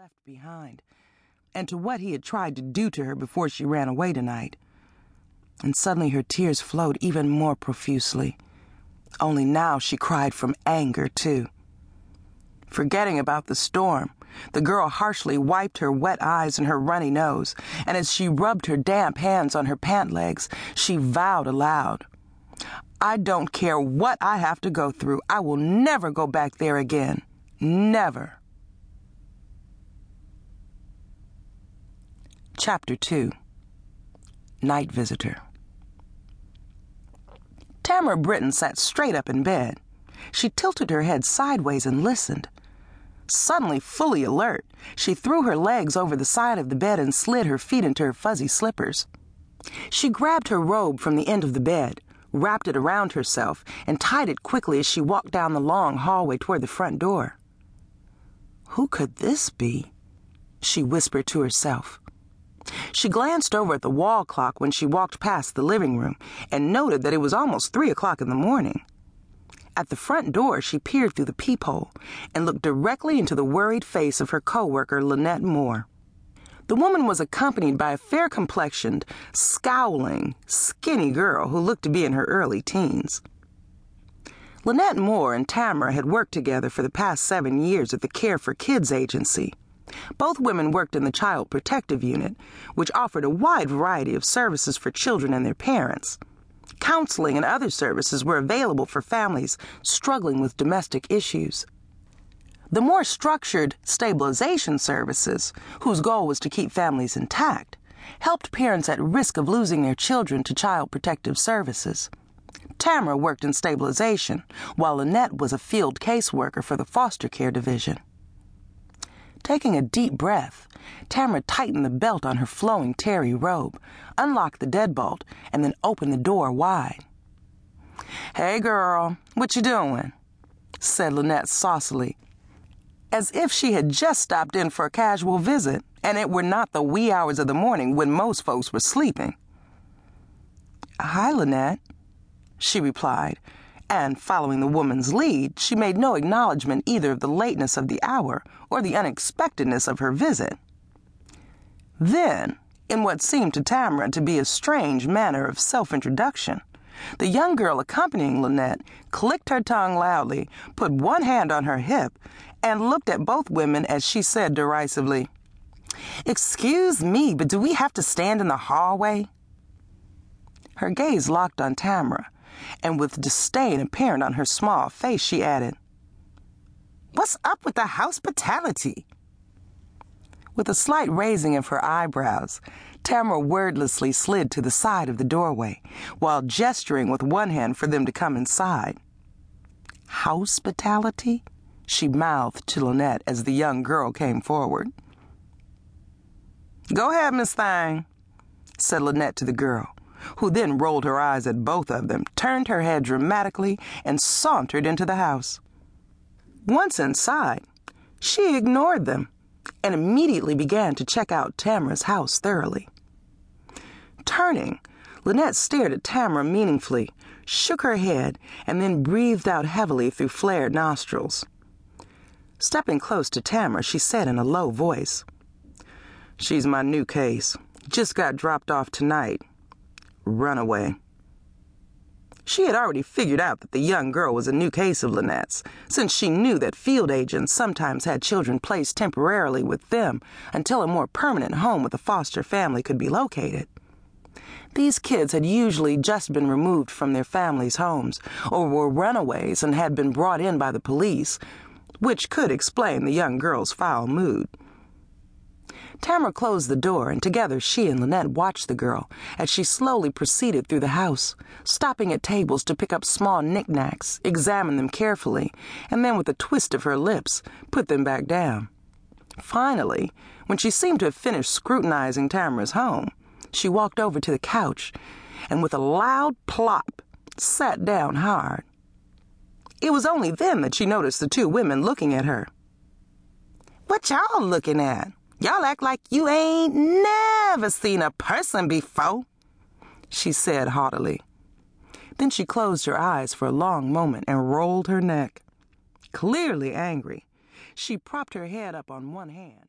left behind and to what he had tried to do to her before she ran away tonight. And suddenly her tears flowed even more profusely. Only now she cried from anger, too. Forgetting about the storm, the girl harshly wiped her wet eyes and her runny nose, and as she rubbed her damp hands on her pant legs, she vowed aloud, I don't care what I have to go through. I will never go back there again. Never. Chapter 2 Night Visitor Tamara Britton sat straight up in bed. She tilted her head sideways and listened. Suddenly, fully alert, she threw her legs over the side of the bed and slid her feet into her fuzzy slippers. She grabbed her robe from the end of the bed, wrapped it around herself, and tied it quickly as she walked down the long hallway toward the front door. Who could this be? She whispered to herself. She glanced over at the wall clock when she walked past the living room and noted that it was almost three o'clock in the morning. At the front door, she peered through the peephole and looked directly into the worried face of her coworker, Lynette Moore. The woman was accompanied by a fair complexioned, scowling, skinny girl who looked to be in her early teens. Lynette Moore and Tamara had worked together for the past seven years at the Care for Kids agency. Both women worked in the Child Protective Unit, which offered a wide variety of services for children and their parents. Counseling and other services were available for families struggling with domestic issues. The more structured stabilization services, whose goal was to keep families intact, helped parents at risk of losing their children to Child Protective Services. Tamara worked in stabilization, while Lynette was a field caseworker for the foster care division. Taking a deep breath, Tamara tightened the belt on her flowing terry robe, unlocked the deadbolt, and then opened the door wide. Hey, girl, what you doing? said Lynette saucily, as if she had just stopped in for a casual visit and it were not the wee hours of the morning when most folks were sleeping. Hi, Lynette, she replied, and following the woman's lead, she made no acknowledgement either of the lateness of the hour or the unexpectedness of her visit. Then, in what seemed to Tamara to be a strange manner of self introduction, the young girl accompanying Lynette clicked her tongue loudly, put one hand on her hip, and looked at both women as she said derisively, Excuse me, but do we have to stand in the hallway? Her gaze locked on Tamara, and with disdain apparent on her small face, she added, What's up with the hospitality? With a slight raising of her eyebrows, Tamara wordlessly slid to the side of the doorway while gesturing with one hand for them to come inside. Hospitality? she mouthed to Lynette as the young girl came forward. Go ahead, Miss Thang, said Lynette to the girl, who then rolled her eyes at both of them, turned her head dramatically, and sauntered into the house. Once inside, she ignored them and immediately began to check out Tamara's house thoroughly. Turning, Lynette stared at Tamara meaningfully, shook her head, and then breathed out heavily through flared nostrils. Stepping close to Tamara, she said in a low voice, She's my new case. Just got dropped off tonight. Runaway. She had already figured out that the young girl was a new case of Lynette's, since she knew that field agents sometimes had children placed temporarily with them until a more permanent home with a foster family could be located. These kids had usually just been removed from their families' homes or were runaways and had been brought in by the police, which could explain the young girl's foul mood. Tamara closed the door, and together she and Lynette watched the girl as she slowly proceeded through the house, stopping at tables to pick up small knickknacks, examine them carefully, and then, with a twist of her lips, put them back down. Finally, when she seemed to have finished scrutinizing Tamara's home, she walked over to the couch and, with a loud plop, sat down hard. It was only then that she noticed the two women looking at her. What y'all looking at? Y'all act like you ain't never seen a person before, she said haughtily. Then she closed her eyes for a long moment and rolled her neck. Clearly angry, she propped her head up on one hand.